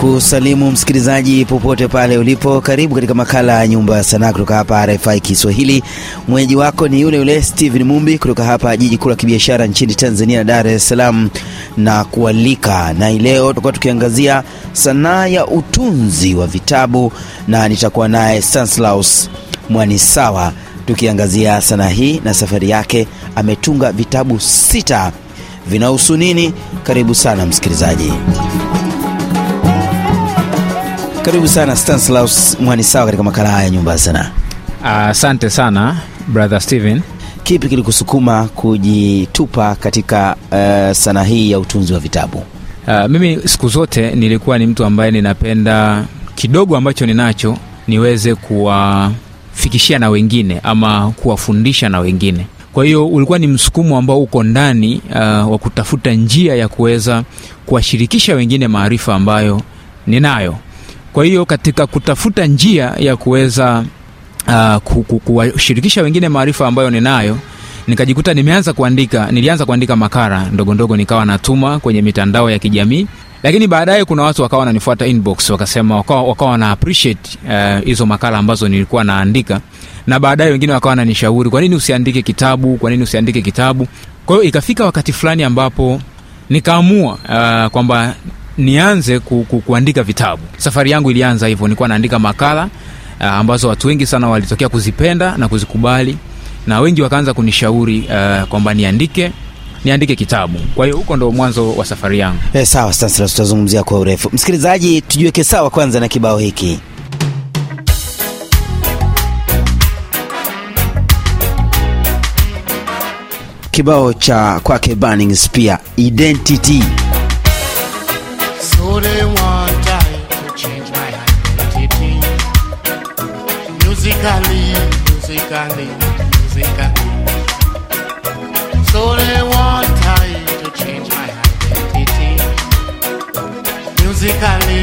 kusalimu msikilizaji popote pale ulipo. Karibu katika makala ya Nyumba ya Sanaa kutoka hapa RFI Kiswahili. Mwenyeji wako ni yule yule Steven Mumbi kutoka hapa jiji kuu la kibiashara nchini Tanzania, Dar es Salaam, na kualika na leo tutakuwa tukiangazia sanaa ya utunzi wa vitabu, na nitakuwa naye Stanislaus Mwanisawa tukiangazia sanaa hii na safari yake. Ametunga vitabu sita. Vinahusu nini? Karibu sana msikilizaji. Karibu sana Stanislaus Mwanisawa katika makala haya ya nyumba ya sanaa. Asante uh, sana brother Steven. Kipi kilikusukuma kujitupa katika uh, sanaa hii ya utunzi wa vitabu? Uh, mimi siku zote nilikuwa ni mtu ambaye ninapenda kidogo ambacho ninacho niweze kuwafikishia na wengine ama kuwafundisha na wengine. Kwa hiyo ulikuwa ni msukumo ambao uko ndani uh, wa kutafuta njia ya kuweza kuwashirikisha wengine maarifa ambayo ninayo. Kwa hiyo katika kutafuta njia ya kuweza uh, kuwashirikisha wengine maarifa ambayo ninayo, nikajikuta nimeanza kuandika. Nilianza kuandika makara ndogo ndogo, nikawa natuma kwenye mitandao ya kijamii, lakini baadaye kuna watu wakawa wananifuata inbox, wakasema wakawa, wana appreciate hizo uh, makala ambazo nilikuwa naandika, na baadaye wengine wakawa wananishauri, kwa usiandike kitabu? Kwa usiandike kitabu? Kwa hiyo ikafika wakati fulani ambapo nikaamua uh, kwamba nianze ku, ku, kuandika vitabu. Safari yangu ilianza hivyo, nilikuwa naandika makala uh, ambazo watu wengi sana walitokea kuzipenda na kuzikubali, na wengi wakaanza kunishauri uh, kwamba niandike niandike kitabu. Kwa hiyo huko ndo mwanzo wa safari yangu. E, sawa Stanislaus, tutazungumzia kwa urefu. Msikilizaji, tujiweke sawa kwanza na kibao hiki. Kibao cha kwake Burning Spear, Identity. They want I to change my identity. Musically, musically, musically. So they want I to change my identity. Musically,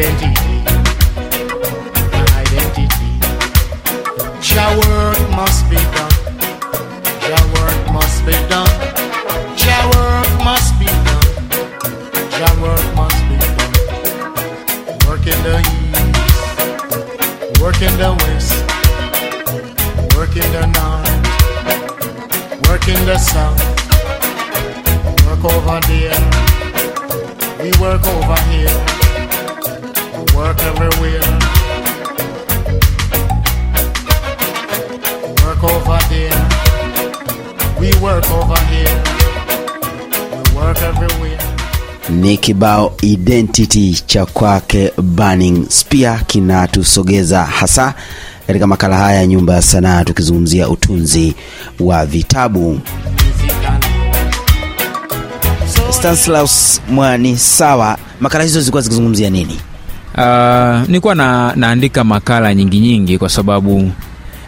identity, Work over there. We work over here. We work everywhere. Ni kibao Identity cha kwake Burning Spear kinatusogeza hasa katika makala haya ya nyumba ya sanaa, tukizungumzia utunzi wa vitabu. Stanislaus Mwanisawa, makala hizo zilikuwa zikizungumzia nini? Uh, nilikuwa na, naandika makala nyingi nyingi kwa sababu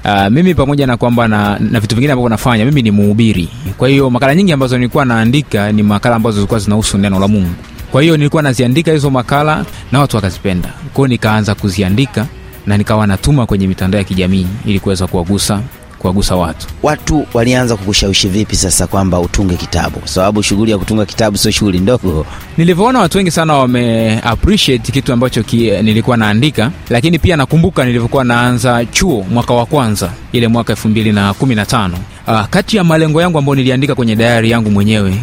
uh, mimi pamoja na kwamba na, na vitu vingine ambavyo nafanya mimi ni mhubiri. Kwa hiyo makala nyingi ambazo nilikuwa naandika ni makala ambazo zilikuwa zinahusu neno la Mungu. Kwa hiyo nilikuwa naziandika hizo makala na watu wakazipenda, kwa nikaanza kuziandika na nikawa natuma kwenye mitandao ya kijamii ili kuweza kuwagusa kuwagusa watu. Watu walianza kukushawishi vipi sasa kwamba utunge kitabu? Kwa sababu shughuli ya kutunga kitabu sio shughuli ndogo. Nilivyoona watu wengi sana wame appreciate kitu ambacho ki, nilikuwa naandika, lakini pia nakumbuka nilivyokuwa naanza chuo mwaka wa kwanza ile mwaka elfu mbili na kumi na tano uh, kati ya malengo yangu ambayo niliandika kwenye dayari yangu mwenyewe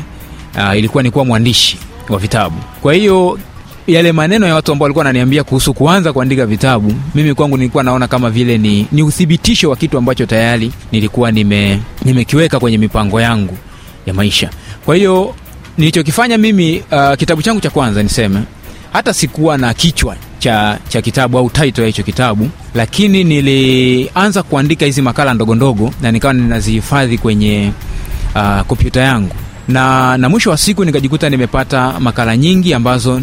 uh, ilikuwa ni kuwa mwandishi wa vitabu. Kwa hiyo yale maneno ya watu ambao walikuwa wananiambia kuhusu kuanza kuandika vitabu, mimi kwangu nilikuwa naona kama vile ni, ni uthibitisho wa kitu ambacho tayari nilikuwa nime, kwenye mipango yangu ya maisha. Kwa hiyo nilichokifanya mimi uh, kitabu changu cha kwanza niseme hata sikuwa na kichwa cha, cha kitabu au title ya hicho kitabu, lakini nilianza kuandika hizi makala ndogo ndogo na nikawa ninazihifadhi kwenye uh, yangu na, na mwisho wa siku nikajikuta nimepata makala nyingi ambazo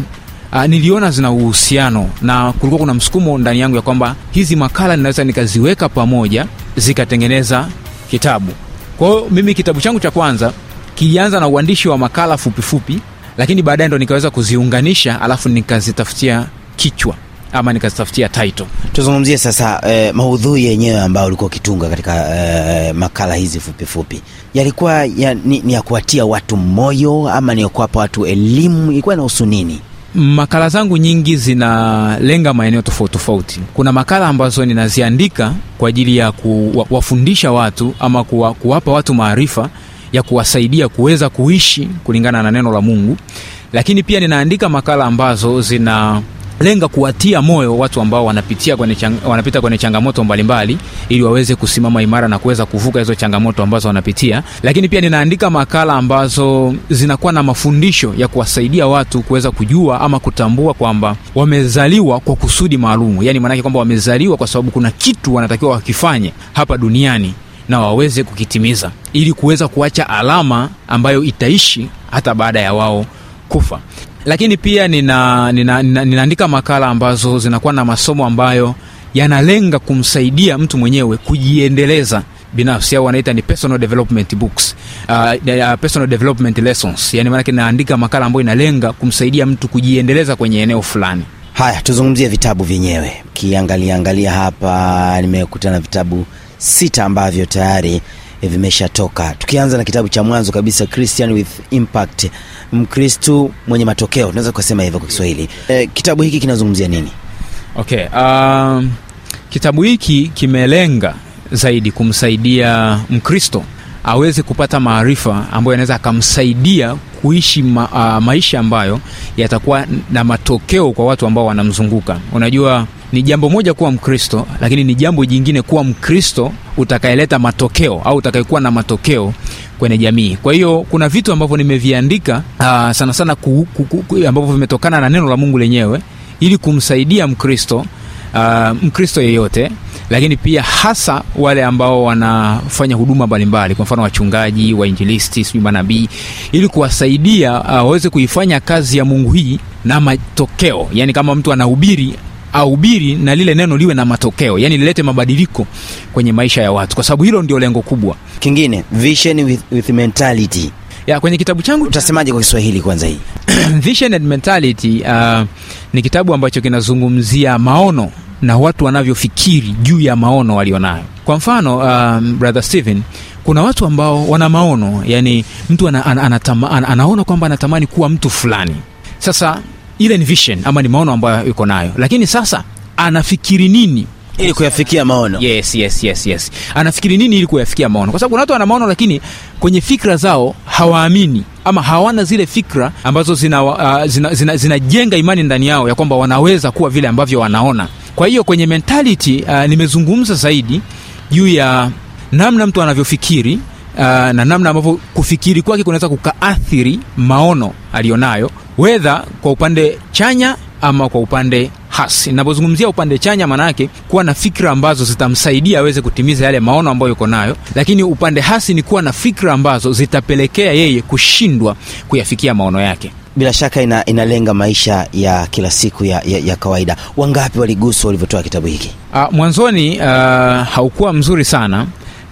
uh, niliona zina uhusiano na kulikuwa kuna msukumo ndani yangu ya kwamba hizi makala ninaweza nikaziweka pamoja zikatengeneza kitabu. Kwa hiyo mimi kitabu changu cha kwanza kilianza na uandishi wa makala fupifupi fupi, lakini baadaye ndo nikaweza kuziunganisha alafu nikazitafutia kichwa ama nikazitafutia title. Tuzungumzie sasa eh, maudhui yenyewe ambayo ulikuwa ukitunga katika eh, makala hizi fupifupi fupi. Yalikuwa ya, ni, ni ya kuwatia watu moyo ama ni ya kuwapa watu elimu? Ilikuwa inahusu nini? Makala zangu nyingi zinalenga maeneo tofauti tofauti. Kuna makala ambazo ninaziandika kwa ajili ya kuwafundisha watu ama kuwa, kuwapa watu maarifa ya kuwasaidia kuweza kuishi kulingana na neno la Mungu, lakini pia ninaandika makala ambazo zina lenga kuwatia moyo watu ambao wanapitia kwenye chang, wanapita kwenye changamoto mbalimbali ili waweze kusimama imara na kuweza kuvuka hizo changamoto ambazo wanapitia. Lakini pia ninaandika makala ambazo zinakuwa na mafundisho ya kuwasaidia watu kuweza kujua ama kutambua kwamba wamezaliwa kwa kusudi maalumu, yani maanake kwamba wamezaliwa kwa sababu kuna kitu wanatakiwa wakifanye hapa duniani na waweze kukitimiza ili kuweza kuacha alama ambayo itaishi hata baada ya wao kufa lakini pia nina, nina, nina, ninaandika makala ambazo zinakuwa na masomo ambayo yanalenga kumsaidia mtu mwenyewe kujiendeleza binafsi au wanaita ni personal development books. Uh, personal development lessons. Yani maanake naandika makala ambayo inalenga kumsaidia mtu kujiendeleza kwenye eneo fulani. Haya tuzungumzie vitabu vyenyewe. Kiangalia angalia hapa nimekutana vitabu sita ambavyo tayari vimeshatoka. Tukianza na kitabu cha mwanzo kabisa christian with impact. Mkristu mwenye matokeo tunaweza kusema hivyo kwa kiswahili. E, kitabu hiki kinazungumzia nini? Okay um, kitabu hiki kimelenga zaidi kumsaidia mkristo aweze kupata maarifa ambayo yanaweza akamsaidia kuishi ma, uh, maisha ambayo yatakuwa na matokeo kwa watu ambao wanamzunguka. Unajua ni jambo moja kuwa mkristo lakini ni jambo jingine kuwa mkristo utakayeleta matokeo au utakayekuwa na matokeo kwenye jamii. Kwa hiyo kuna vitu ambavyo nimeviandika aa, sana sana ku, ku, ku, ambavyo vimetokana na neno la mungu lenyewe ili kumsaidia mkristo aa, mkristo yeyote lakini pia hasa wale ambao wanafanya huduma mbalimbali kwa mfano wachungaji wainjilisti sijui manabii ili kuwasaidia waweze uh, kuifanya kazi ya mungu hii na matokeo. Yaani kama mtu anahubiri ahubiri na lile neno liwe na matokeo yani lilete mabadiliko kwenye maisha ya watu kwa sababu hilo ndio lengo kubwa. Kingine vision with, with mentality. Ya kwenye kitabu changu utasemaje kwa kiswahili kwanza hii? Vision and mentality uh, ni kitabu ambacho kinazungumzia maono na watu wanavyofikiri juu ya maono walionayo. Kwa mfano um, brother stephen kuna watu ambao wana maono yani mtu ana, ana, ana, ana, anaona kwamba anatamani kuwa mtu fulani. Sasa ile ni vision ama ni maono ambayo yuko nayo. Lakini sasa anafikiri nini? Ili kuyafikia maono. Yes yes yes yes. Anafikiri nini ili kuyafikia maono? Kwa sababu kuna watu wana maono lakini kwenye fikra zao hawaamini ama hawana zile fikra ambazo zinajenga uh, zina, zina, zina imani ndani yao ya kwamba wanaweza kuwa vile ambavyo wanaona. Kwa hiyo kwenye mentality uh, nimezungumza zaidi juu ya namna mtu anavyofikiri uh, na namna ambavyo kufikiri kwake kunaweza kukaathiri maono aliyonayo wedha kwa upande chanya ama kwa upande hasi. Napozungumzia upande chanya maanaake kuwa na fikra ambazo zitamsaidia aweze kutimiza yale maono ambayo yuko nayo lakini upande hasi ni kuwa na fikra ambazo zitapelekea yeye kushindwa kuyafikia maono yake. Bila shaka ina, inalenga maisha ya kila siku ya, ya, ya kawaida. Wangapi waliguswa walivyotoa kitabu hiki? Uh, mwanzoni uh, haukuwa mzuri sana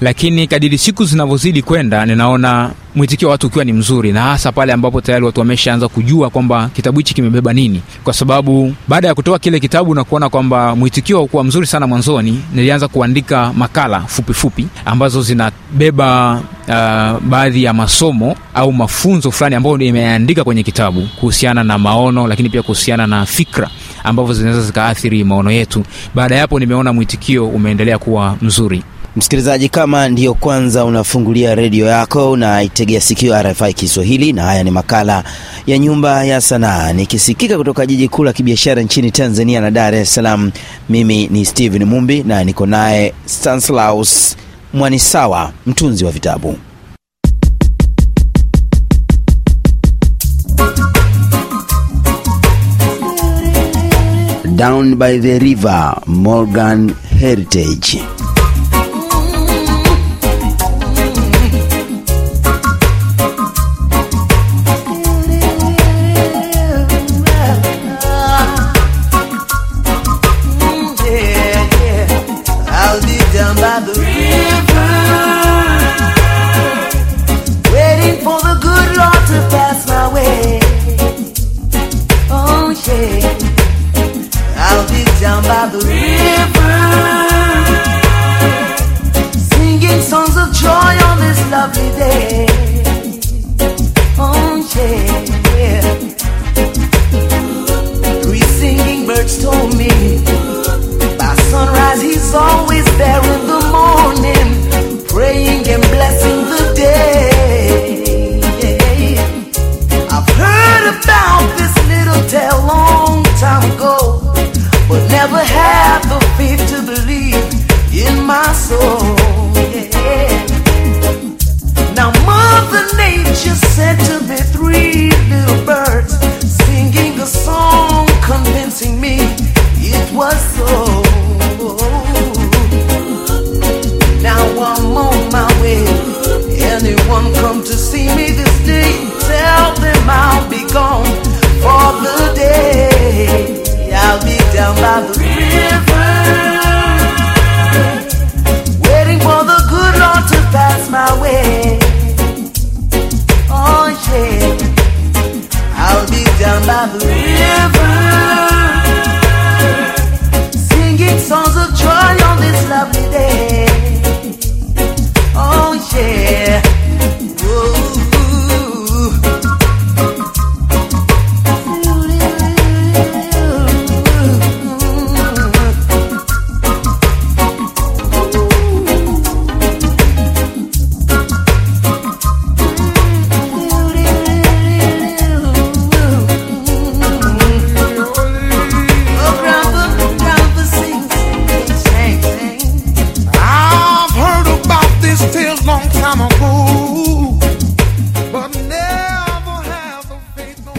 lakini kadiri siku zinavyozidi kwenda ninaona mwitikio wa watu ukiwa ni mzuri na hasa pale ambapo tayari watu wameshaanza kujua kwamba kitabu hichi kimebeba nini. Kwa sababu baada ya kutoa kile kitabu na kuona kwamba mwitikio haukuwa mzuri sana mwanzoni nilianza kuandika makala fupifupi fupi, ambazo zinabeba uh, baadhi ya masomo au mafunzo fulani ambayo imeandika kwenye kitabu kuhusiana na maono lakini pia kuhusiana na fikra ambavyo zinaweza zikaathiri maono yetu. Baada ya hapo nimeona mwitikio umeendelea kuwa mzuri msikilizaji kama ndiyo kwanza unafungulia redio yako unaitegea sikio rfi kiswahili na haya ni makala ya nyumba ya sanaa nikisikika kutoka jiji kuu la kibiashara nchini tanzania na dar es salaam mimi ni stephen mumbi na niko naye stanslaus mwanisawa mtunzi wa vitabu Down by the River, Morgan Heritage. The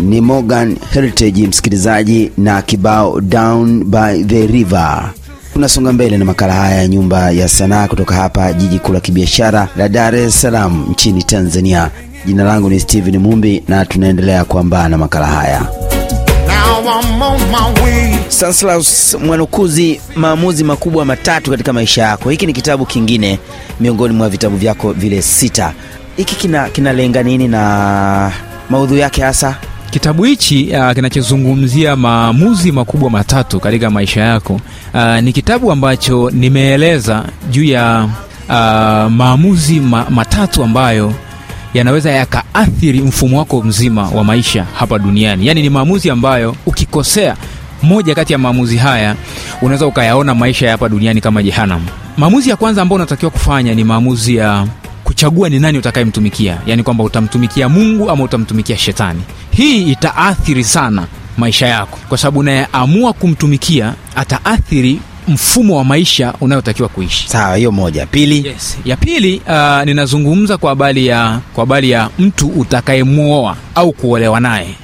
Ni Morgan Heritage, msikilizaji, na kibao Down by the River. Tunasonga mbele na makala haya ya Nyumba ya Sanaa kutoka hapa jiji kuu la kibiashara la Dar es Salaam nchini Tanzania. Jina langu ni Steven Mumbi na tunaendelea kuambaa na makala haya. Stanislaus Mwanukuzi, maamuzi makubwa matatu katika maisha yako. Hiki ni kitabu kingine miongoni mwa vitabu vyako vile sita. Hiki kina kinalenga nini na maudhui yake hasa? kitabu hichi uh, kinachozungumzia maamuzi makubwa matatu katika maisha yako uh, ni kitabu ambacho nimeeleza juu ya uh, maamuzi ma, matatu ambayo yanaweza yakaathiri mfumo wako mzima wa maisha hapa duniani. Yaani ni maamuzi ambayo ukikosea moja kati ya maamuzi haya unaweza ukayaona maisha ya hapa duniani kama jehanam maamuzi ya kwanza ambayo unatakiwa kufanya ni maamuzi ya kuchagua ni nani utakayemtumikia. Yaani kwamba utamtumikia mungu ama utamtumikia shetani. Hii itaathiri sana maisha yako. Kwa sababu unayeamua kumtumikia ataathiri mfumo wa maisha unayotakiwa kuishi Sawa, hiyo moja. Pili, yes. ya pili uh, ninazungumza kwa habari ya kwa habari ya mtu utakayemwoa au kuolewa naye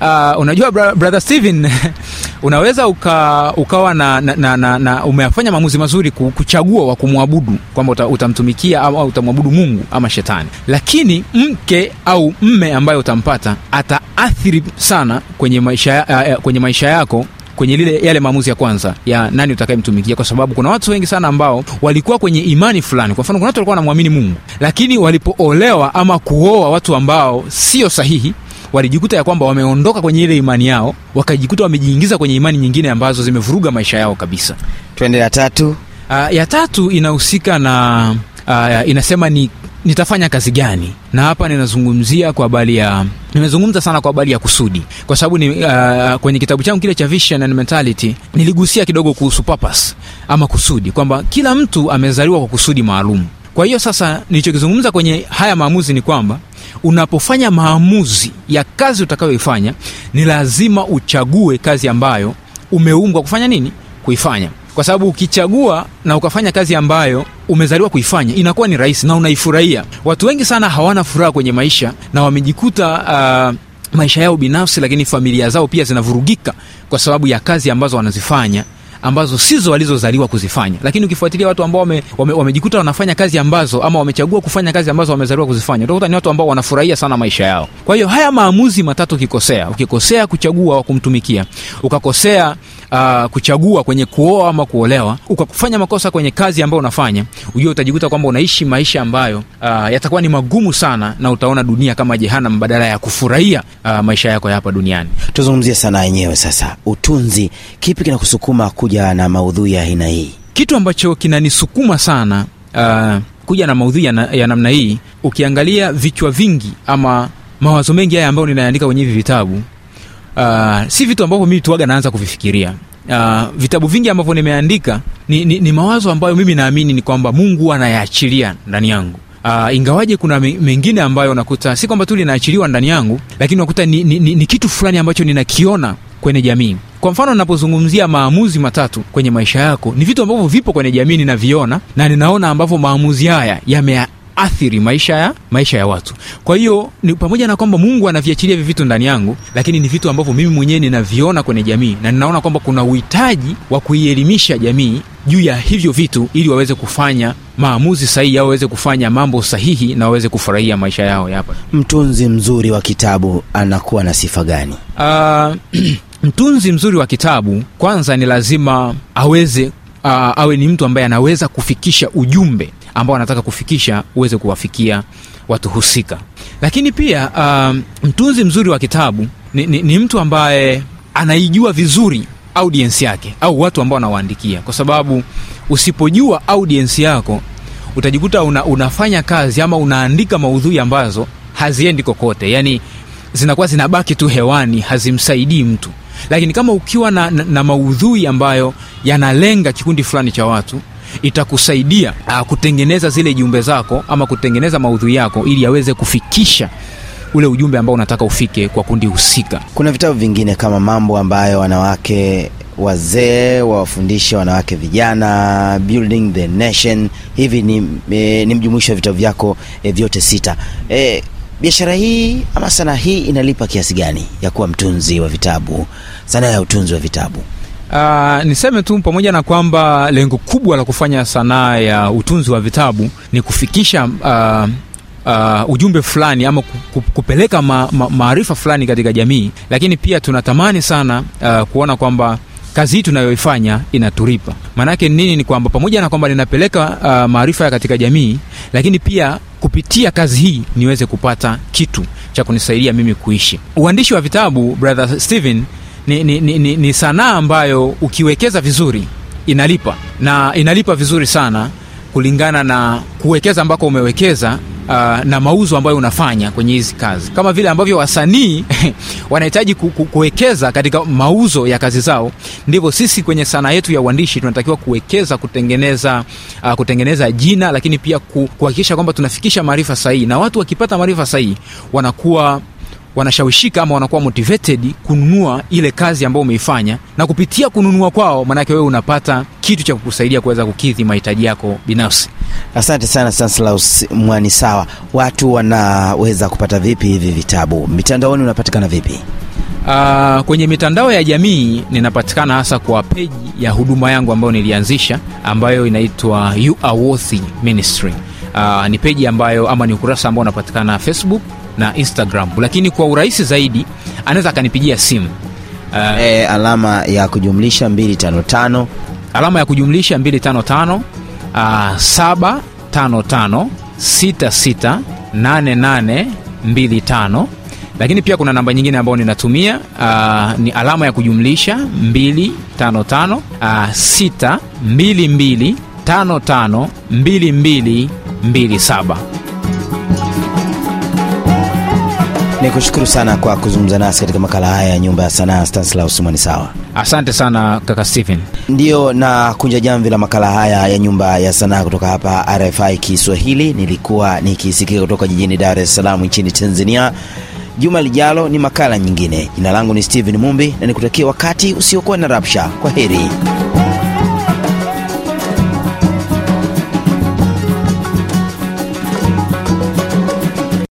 uh, unajua bra, brother Steven unaweza uka, ukawa na, na, na, na, na umeyafanya maamuzi mazuri kuchagua wa kumwabudu kwamba uta, utamtumikia au, au utamwabudu mungu ama shetani lakini mke au mme ambaye utampata ataathiri sana kwenye maisha, uh, kwenye maisha yako kwenye lile yale maamuzi ya kwanza ya nani utakayemtumikia kwa sababu kuna watu wengi sana ambao walikuwa kwenye imani fulani kwa mfano kuna watu walikuwa wanamwamini mungu lakini walipoolewa ama kuoa watu ambao sio sahihi walijikuta ya kwamba wameondoka kwenye ile imani yao wakajikuta wamejiingiza kwenye imani nyingine ambazo zimevuruga maisha yao kabisa twende ya tatu. uh, ya tatu inahusika na uh, inasema ni nitafanya kazi gani? Na hapa ninazungumzia kwa habari ya nimezungumza sana kwa habari ya kusudi. Kwa sababu ni uh, kwenye kitabu changu kile cha vision and mentality niligusia kidogo kuhusu purpose ama kusudi kwamba kila mtu amezaliwa kwa kusudi maalum. Kwa hiyo sasa nilichokizungumza kwenye haya maamuzi ni kwamba unapofanya maamuzi ya kazi utakayoifanya ni lazima uchague kazi ambayo umeumbwa kufanya nini? Kuifanya kwa sababu ukichagua na ukafanya kazi ambayo umezaliwa kuifanya inakuwa ni rahisi na unaifurahia. Watu wengi sana hawana furaha kwenye maisha na wamejikuta uh, maisha yao binafsi lakini familia zao pia zinavurugika kwa sababu ya kazi ambazo wanazifanya ambazo sizo walizozaliwa kuzifanya. Lakini ukifuatilia watu ambao wamejikuta wame, wame wanafanya kazi ambazo ama wamechagua kufanya kazi ambazo wamezaliwa kuzifanya utakuta ni watu ambao wanafurahia sana maisha yao. Kwa hiyo haya maamuzi matatu ukikosea ukikosea kuchagua wa kumtumikia ukakosea uh, kuchagua kwenye kuoa ama kuolewa ukakufanya makosa kwenye kazi ambayo unafanya ujue utajikuta kwamba unaishi maisha ambayo uh, yatakuwa ni magumu sana na utaona dunia kama jehanam badala ya kufurahia uh, maisha yako ya hapa duniani. Tuzungumzie sanaa yenyewe sasa. Utunzi kipi kinakusukuma kuja na maudhui ya aina hii. Kitu ambacho kinanisukuma sana uh, kuja na maudhui ya, na, ya namna hii ukiangalia vichwa vingi ama mawazo mengi haya ambayo ninaandika kwenye hivi vitabu uh, si vitu ambavyo mimi tuaga naanza kuvifikiria. Uh, vitabu vingi ambavyo nimeandika ni, ni, ni mawazo ambayo mimi naamini ni kwamba mungu anayaachilia ndani yangu. Uh, ingawaje kuna mengine ambayo nakuta si kwamba tu linaachiliwa ndani yangu lakini nakuta ni, ni, ni, ni kitu fulani ambacho ninakiona kwenye jamii. Kwa mfano ninapozungumzia maamuzi matatu kwenye maisha yako ni vitu ambavyo vipo kwenye jamii ninaviona na ninaona ambavyo maamuzi haya yame athiri maisha ya maisha ya watu. Kwa hiyo ni pamoja na kwamba mungu anaviachilia hivi vitu ndani yangu lakini ni vitu ambavyo mimi mwenyewe ninaviona kwenye jamii na ninaona kwamba kuna uhitaji wa kuielimisha jamii juu ya hivyo vitu ili waweze kufanya maamuzi sahihi au waweze kufanya mambo sahihi na waweze kufurahia maisha yao ya hapa. Mtunzi mzuri wa kitabu anakuwa na sifa gani? Uh, mtunzi mzuri wa kitabu kwanza ni lazima aweze uh, awe ni mtu ambaye anaweza kufikisha ujumbe ambao anataka kufikisha uweze kuwafikia watu husika. Lakini pia uh, mtunzi mzuri wa kitabu ni, ni, ni mtu ambaye anaijua vizuri audiensi yake au watu ambao anawaandikia. Kwa sababu usipojua audiensi yako utajikuta una, unafanya kazi ama unaandika maudhui ambazo haziendi kokote. Yani zinakuwa zinabaki tu hewani hazimsaidii mtu lakini kama ukiwa na, na, na maudhui ambayo yanalenga kikundi fulani cha watu itakusaidia uh, kutengeneza zile jumbe zako ama kutengeneza maudhui yako ili yaweze kufikisha ule ujumbe ambao unataka ufike kwa kundi husika. Kuna vitabu vingine kama mambo ambayo wanawake wazee wawafundishe wanawake vijana building the nation. Hivi ni, e, ni mjumuisho wa vitabu vyako e, vyote sita. E, biashara hii ama sanaa hii inalipa kiasi gani ya kuwa mtunzi wa vitabu sanaa ya utunzi wa vitabu? Uh, niseme tu pamoja na kwamba lengo kubwa la kufanya sanaa ya utunzi wa vitabu ni kufikisha uh, uh, ujumbe fulani ama ku- ku- kupeleka ma, ma, maarifa fulani katika jamii lakini pia tunatamani sana uh, kuona kwamba kazi hii tunayoifanya inaturipa. Maanake nini? Ni kwamba pamoja na kwamba ninapeleka uh, maarifa katika jamii lakini pia kupitia kazi hii niweze kupata kitu cha kunisaidia mimi kuishi. Uandishi wa vitabu brother stehen ni, ni, ni, ni, ni sanaa ambayo ukiwekeza vizuri inalipa. Na inalipa vizuri sana kulingana na kuwekeza ambako umewekeza uh, na mauzo ambayo unafanya kwenye hizi kazi. Kama vile ambavyo wasanii wanahitaji ku, ku, kuwekeza katika mauzo ya kazi zao ndivyo sisi kwenye sanaa yetu ya uandishi tunatakiwa kuwekeza kutengeneza uh, kutengeneza jina lakini pia kuhakikisha kwamba tunafikisha maarifa sahihi. Na watu wakipata maarifa sahihi wanakuwa wanashawishika ama wanakuwa motivated kununua ile kazi ambayo umeifanya. Na kupitia kununua kwao maanake wewe unapata kitu cha kukusaidia kuweza kukidhi mahitaji yako binafsi. Asante sana Sanslaus mwani sawa watu wanaweza kupata vipi hivi vitabu? Mitandaoni unapatikana vipi? Uh, kwenye mitandao ya jamii ninapatikana hasa kwa peji ya huduma yangu ambayo nilianzisha ambayo inaitwa You Are Worthy Ministry. Uh, ni peji ambayo ama ni ukurasa ambao unapatikana Facebook na Instagram, lakini kwa urahisi zaidi anaweza akanipigia simu. Uh, e, alama ya kujumlisha 255 alama ya kujumlisha 255 uh, 755 66 88 25 lakini pia kuna namba nyingine ambayo ninatumia uh, ni alama ya kujumlisha 255 uh, 6 22 55 22 27 ni kushukuru sana kwa kuzungumza nasi katika makala haya ya nyumba ya sanaa. Stanislaus Mwanisawa. asante sana kaka stephen ndiyo na kunja jamvi la makala haya ya nyumba ya sanaa kutoka hapa rfi kiswahili. Nilikuwa nikisikika kutoka jijini dar es salaam nchini tanzania. Juma lijalo ni makala nyingine. Jina langu ni stephen mumbi na nikutakia wakati usiokuwa na rapsha kwa heri